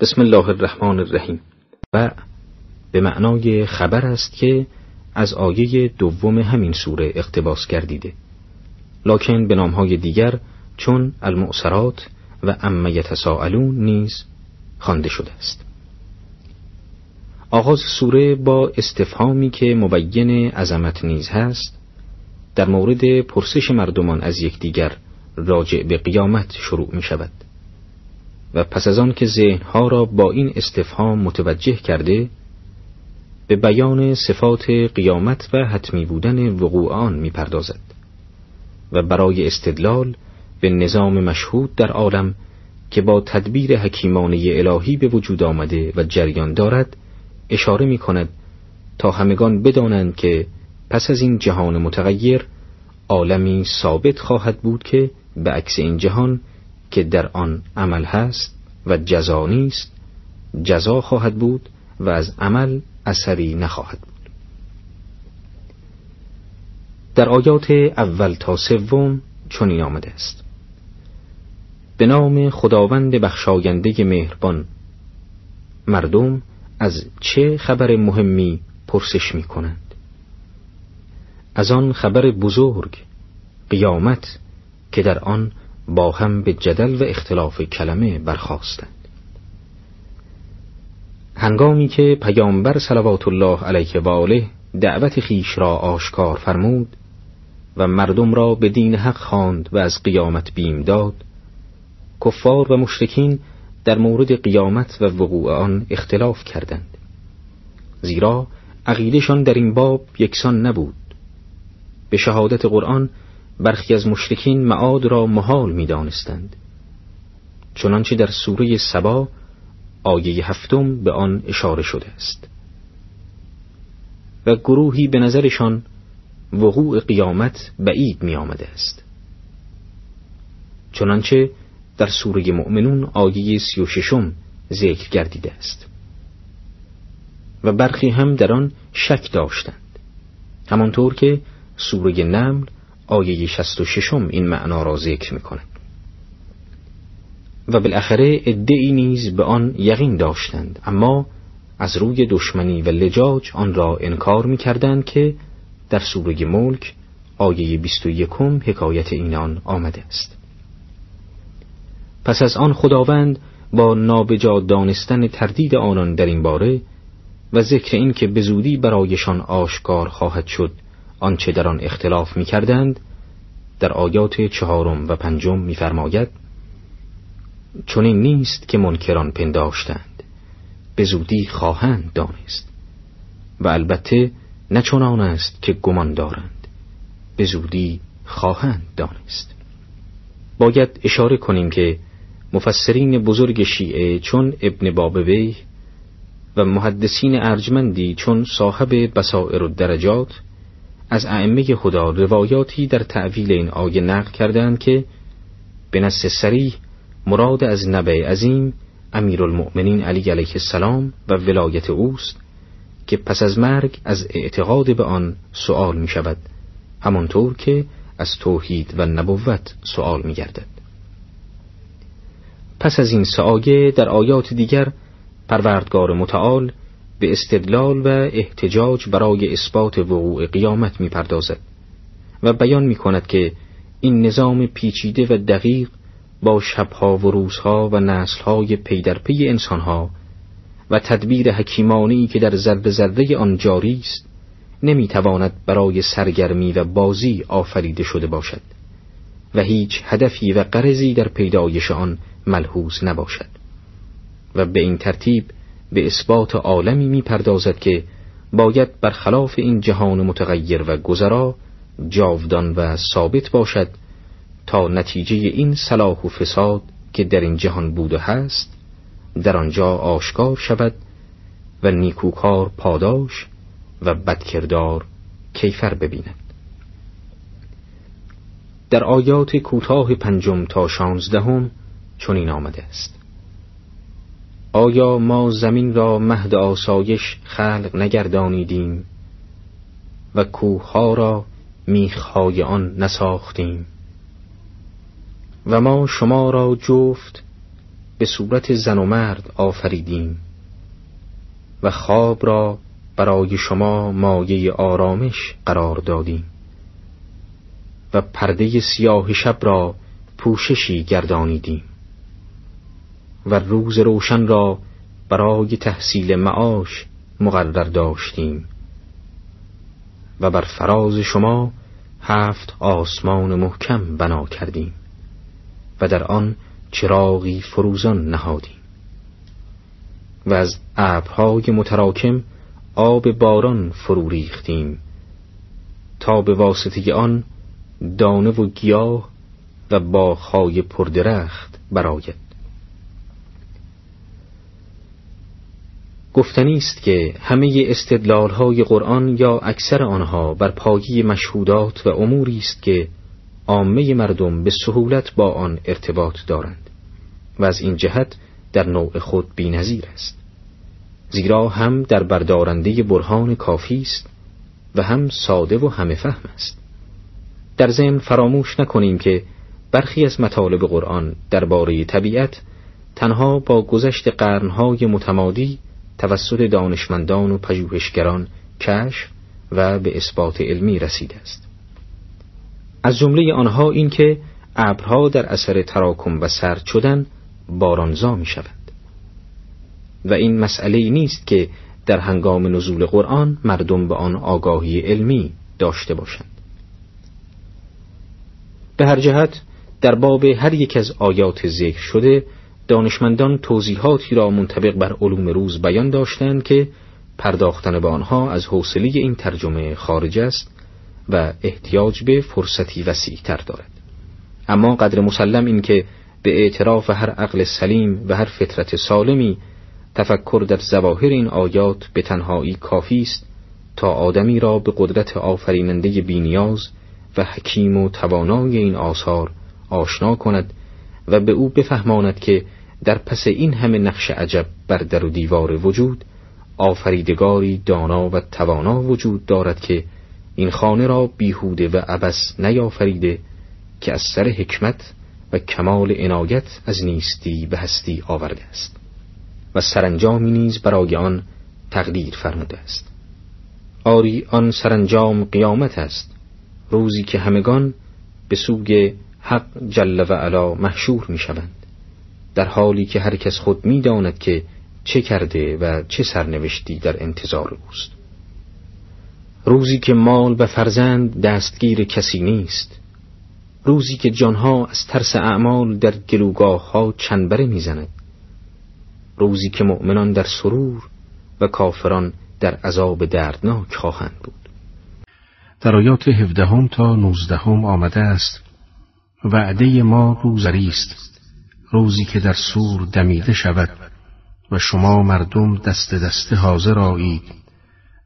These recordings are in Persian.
بسم الله الرحمن الرحیم. و به معنای خبر است که از آیه دوم همین سوره اقتباس گردیده. لکن به نامهای دیگر چون المعصرات و ام یتساءلون نیز خوانده شده است. آغاز سوره با استفهامی که مبین عظمت نیز هست در مورد پرسش مردمان از یکدیگر راجع به قیامت شروع می شود و پس از آن که ذهنها را با این استفهام متوجه کرده به بیان صفات قیامت و حتمی بودن وقوع آن می‌پردازد و برای استدلال به نظام مشهود در عالم که با تدبیر حکیمانه الهی به وجود آمده و جریان دارد اشاره می کند تا همگان بدانند که پس از این جهان متغیر عالمی ثابت خواهد بود که به عکس این جهان که در آن عمل هست و جزا نیست جزا خواهد بود و از عمل اثری نخواهد بود. در آیات اول تا سوم چنین آمده است. به نام خداوند بخشاینده مهربان مردم از چه خبر مهمی پرسش می کنند از آن خبر بزرگ قیامت که در آن با هم به جدل و اختلاف کلمه برخواستند هنگامی که پیامبر صلوات الله علیه و آله دعوت خیش را آشکار فرمود و مردم را به دین حق خواند و از قیامت بیم داد کفار و مشرکین در مورد قیامت و وقوع آن اختلاف کردند. زیرا عقیدشان در این باب یکسان نبود. به شهادت قرآن برخی از مشرکین معاد را محال می دانستند. چنانچه در سوره سبا آیه هفتم به آن اشاره شده است. و گروهی به نظرشان وقوع قیامت بعید می آمده است. چنانچه در سوره مؤمنون آیه سی و ششم ذکر گردیده است. و برخی هم در آن شک داشتند. همانطور که سوره نمل آیه شست و ششم این معنا را ذکر می کند و بالاخره ادعی نیز به آن یقین داشتند اما از روی دشمنی و لجاج آن را انکار می کردند که در سوره ملک آیه بیست و یکم حکایت اینان آمده است. پس از آن خداوند با نابجا دانستن تردید آنان در این باره و ذکر این که به زودی برایشان آشکار خواهد شد آنچه در آن اختلاف می کردند در آیات چهارم و پنجم می‌فرماید چون این نیست که منکران پنداشتند به زودی خواهند دانست و البته نه چنان است که گمان دارند به زودی خواهند دانست. باید اشاره کنیم که مفسرین بزرگ شیعه چون ابن بابوی و محدثین ارجمندی چون صاحب بسائر الدرجات از ائمه خدا روایاتی در تعویل این آیه نقل کردند که به نص سریح مراد از نبع عظیم امیرالمؤمنین علی علیه السلام و ولایت اوست که پس از مرگ از اعتقاد به آن سؤال می شود همانطور که از توحید و نبوت سؤال می گردد. پس از این سآیه در آیات دیگر پروردگار متعال به استدلال و احتجاج برای اثبات وقوع قیامت می‌پردازد و بیان می کند که این نظام پیچیده و دقیق با شبها و روزها و نسلهای پی در پی انسانها و تدبیر حکیمانی که در ذره ذره آن جاری است نمی‌تواند برای سرگرمی و بازی آفریده شده باشد و هیچ هدفی و قرضی در پیدایش آن ملحوظ نباشد و به این ترتیب به اثبات عالمی می‌پردازد که باید برخلاف این جهان متغیر و گذرا جاودان و ثابت باشد تا نتیجه این صلاح و فساد که در این جهان بود و هست در آنجا آشکار شود و نیکوکار پاداش و بدکردار کیفر ببیند. در آیات کوتاه پنجم تا شانزدهم چنین آمده است. آیا ما زمین را مهد آسایش خلق نگردانیدیم و کوهها را میخهای آن نساختیم؟ و ما شما را جفت به صورت زن و مرد آفریدیم و خواب را برای شما مایه آرامش قرار دادیم و پرده سیاه شب را پوششی گردانیدیم. و روز روشن را برای تحصیل معاش مقرر داشتیم. و بر فراز شما هفت آسمان محکم بنا کردیم و در آن چراغی فروزان نهادیم. و از ابرهای متراکم آب باران فرو ریختیم تا به واسطه آن دانه و گیاه و باغهای پردرخت براید گفتنی است که همه استدلال های قرآن یا اکثر آنها بر پایه مشهودات و اموری است که عامه مردم به سهولت با آن ارتباط دارند و از این جهت در نوع خود بینظیر است. زیرا هم در بردارنده برهان کافی است و هم ساده و همه فهم است. در ضمن فراموش نکنیم که برخی از مطالب قرآن درباره طبیعت تنها با گذشت قرنهای متمادی توسط دانشمندان و پژوهشگران کشف و به اثبات علمی رسیده است. از جمله آنها این که ابرها در اثر تراکم و سرد شدن بارانزا می شود و این مسئله نیست که در هنگام نزول قرآن مردم به آن آگاهی علمی داشته باشند. به هر جهت در باب هر یک از آیات ذکر شده دانشمندان توضیحاتی را منطبق بر علوم روز بیان داشتند که پرداختن به آنها از حوصله این ترجمه خارج است و احتیاج به فرصتی وسیع تر دارد. اما قدر مسلم این که به اعتراف هر عقل سلیم و هر فطرت سالمی تفکر در زواهر این آیات به تنهایی کافی است تا آدمی را به قدرت آفریننده بینیاز و حکیم و توانای این آثار آشنا کند و به او بفهماند که در پس این همه نقش عجب بر در و دیوار وجود آفریدگاری دانا و توانا وجود دارد که این خانه را بیهوده و عبس نیافریده که از سر حکمت و کمال عنایت از نیستی به هستی آورده است و سرانجامی نیز برای آن تقدیر فرموده است. آری آن سرانجام قیامت است روزی که همگان به سوی حق جل و علا محشور می شوند در حالی که هر کس خود می داند که چه کرده و چه سرنوشتی در انتظار اوست. روزی که مال و فرزند دستگیر کسی نیست روزی که جانها از ترس اعمال در گلوگاه ها چنبره می‌زند روزی که مؤمنان در سرور و کافران در عذاب دردناک خواهند بود. در آیات هفدهم تا نوزدهم آمده است وعده ما روزری است. روزی که در سور دمیده شود و شما مردم دست دست حاضر آیید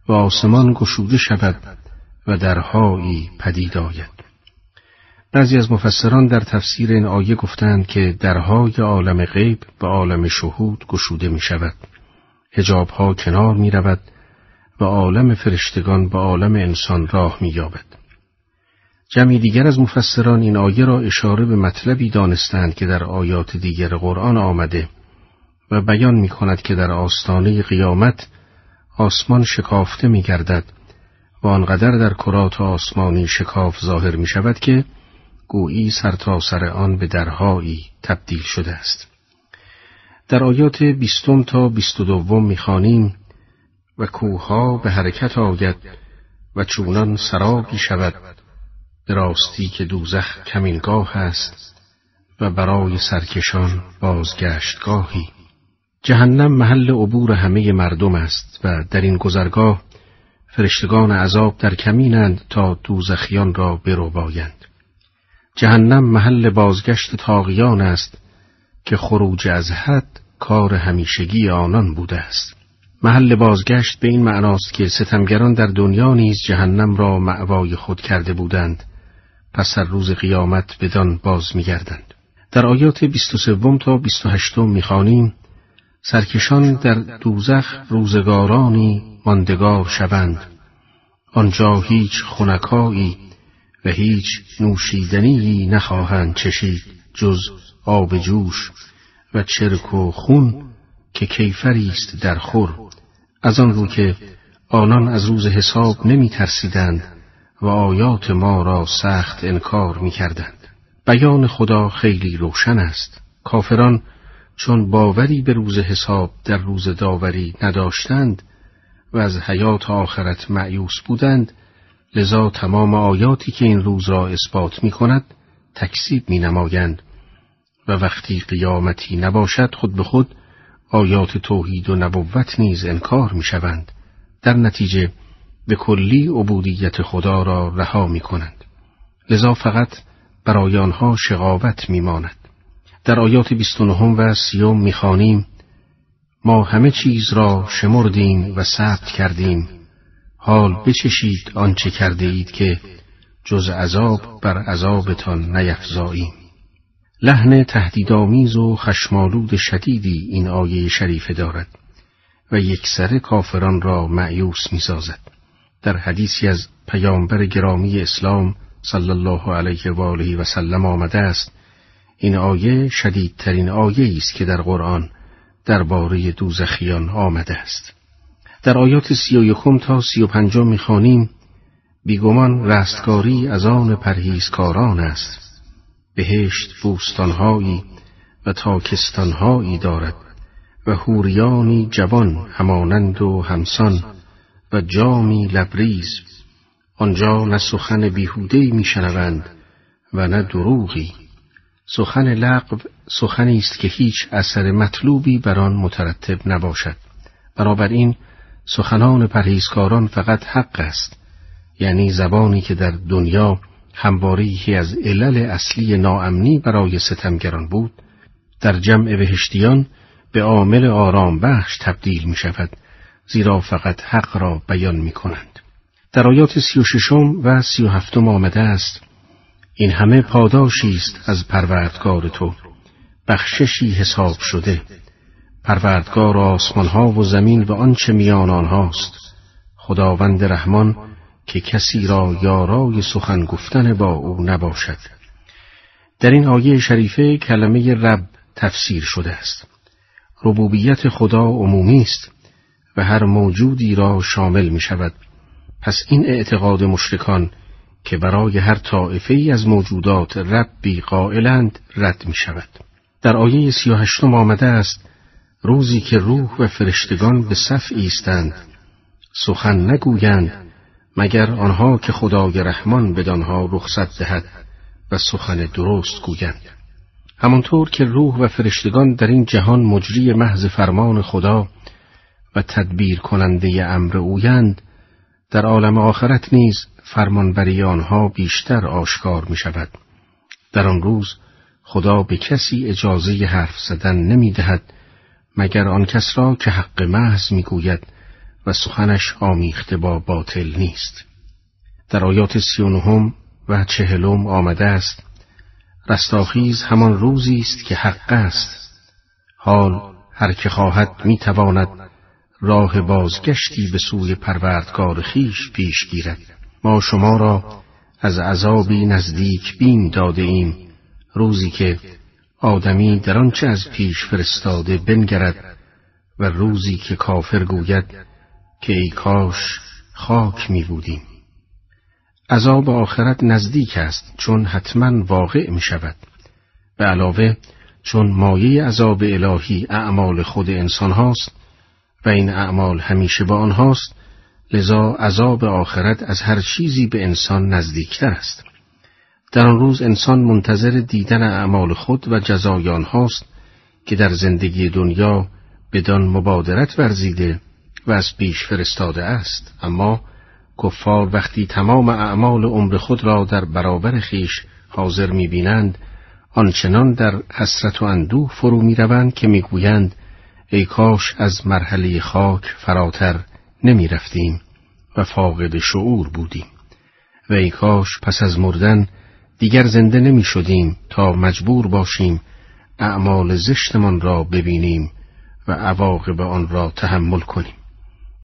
و آسمان گشوده شود و درهایی پدید آید بعضی از مفسران در تفسیر این آیه گفتند که درهای عالم غیب و عالم شهود گشوده می شود هجابها کنار می رود و عالم فرشتگان به عالم انسان راه می یابد. جمعی دیگر از مفسران این آیه را اشاره به مطلبی دانستند که در آیات دیگر قرآن آمده و بیان می کند که در آستانه قیامت آسمان شکافته می گردد و آنقدر در کرات آسمانی شکاف ظاهر می شود که گویی سرتاسر سر آن به درهایی تبدیل شده است. در آیات بیستم تا بیست و دوم می‌خوانیم و کوها به حرکت آید و چونان سرابی شود به راستی که دوزخ کمینگاه است و برای سرکشان بازگشتگاهی جهنم محل عبور همه مردم است و در این گذرگاه فرشتگان عذاب در کمینند تا دوزخیان را بایند. جهنم محل بازگشت تاغیان است که خروج از حد کار همیشگی آنان بوده است محل بازگشت به این معناست که ستمگران در دنیا نیز جهنم را معوای خود کرده بودند پس در روز قیامت بدان باز میگردند. در آیات 23 تا 28 می‌خوانیم سرکشان در دوزخ روزگارانی ماندگار شوند. آنجا هیچ خونکایی و هیچ نوشیدنی نخواهند چشید جز آب جوش و چرک و خون که کیفری است در خور. از آن رو که آنان از روز حساب نمی ترسیدند و آیات ما را سخت انکار می کردند. بیان خدا خیلی روشن است. کافران چون باوری به روز حساب در روز داوری نداشتند و از حیات آخرت معیوس بودند لذا تمام آیاتی که این روز را اثبات می کند تکسیب می نمایند و وقتی قیامتی نباشد خود به خود آیات توحید و نبوت نیز انکار می شوند. در نتیجه به کلی عبودیت خدا را رها می کنند. لذا فقط برای آنها شقاوت می ماند. در آیات 29 و 30 می‌خوانیم ما همه چیز را شمردیم و ثبت کردیم حال بچشید آنچه کرده اید که جز عذاب بر عذابتان نیفزاییم لحن تهدیدآمیز و خشمالود شدیدی این آیه شریفه دارد و یک سر کافران را معیوس می‌سازد در حدیثی از پیامبر گرامی اسلام صلی الله علیه و آله و سلم آمده است این آیه شدیدترین آیه است که در قرآن درباره دوزخیان آمده است. در آیات سی و یکم تا سی و پنجم می‌خوانیم بیگمان رستگاری از آن پرهیزکاران است. بهشت بوستانهایی و تاکستانهایی دارد و هوریانی جوان همانند و همسان و جامی لبریز. آنجا نه سخن بیهودهی میشنوند و نه دروغی. سخن لغو سخنی است که هیچ اثر مطلوبی بر آن مترتب نباشد. بنابراین سخنان پرهیزکاران فقط حق است یعنی زبانی که در دنیا همواره از علل اصلی ناامنی برای ستمگران بود در جمع بهشتیان به عامل آرام بخش تبدیل می شود زیرا فقط حق را بیان می کنند. در آیات سی و ششم و سی و هفتم آمده است. این همه پاداشی است از پروردگار تو. بخششی حساب شده. پروردگار آسمانها و زمین و آنچه میان آنهاست. خداوند رحمان که کسی را یارای سخن گفتن با او نباشد. در این آیه شریفه کلمه رب تفسیر شده است. ربوبیت خدا عمومی است. و هر موجودی را شامل می شود پس این اعتقاد مشرکان که برای هر طائفه ای از موجودات ربی قائلند رد می شود. در آیه سی و هشتم آمده است روزی که روح و فرشتگان به صف ایستند سخن نگویند مگر آنها که خدای رحمان بدانها رخصت دهد و سخن درست گویند همانطور که روح و فرشتگان در این جهان مجری محض فرمان خدا و تدبیر کننده امر اویند در عالم آخرت نیز فرمانبری آنها بیشتر آشکار می شود. در آن روز خدا به کسی اجازه حرف زدن نمی دهد مگر آن کس را که حق محض می گوید و سخنش آمیخته با باطل نیست. در آیات سی و و چهلم آمده است رستاخیز همان روزی است که حق است حال هر که خواهد می تواند راه بازگشتی به سوی پروردگار خیش پیش گیرد. ما شما را از عذابی نزدیک بین داده ایم. روزی که آدمی در آنچه از پیش فرستاده بنگرد و روزی که کافر گوید که ای کاش خاک می بودیم. عذاب آخرت نزدیک است چون حتما واقع می شود. به علاوه چون مایه عذاب الهی اعمال خود انسان هاست و این اعمال همیشه با آنهاست لذا عذاب آخرت از هر چیزی به انسان نزدیکتر است. در آن روز انسان منتظر دیدن اعمال خود و جزای آنهاست که در زندگی دنیا بدان مبادرت ورزیده و از پیش فرستاده است. اما کفار وقتی تمام اعمال عمر خود را در برابر خیش حاضر می‌بینند آنچنان در حسرت و اندوه فرو می‌روند که می‌گویند ای کاش از مرحله خاک فراتر نمی رفتیم و فاقد شعور بودیم. و ای کاش پس از مردن دیگر زنده نمی شدیم تا مجبور باشیم اعمال زشتمان را ببینیم و عواقب آن را تحمل کنیم.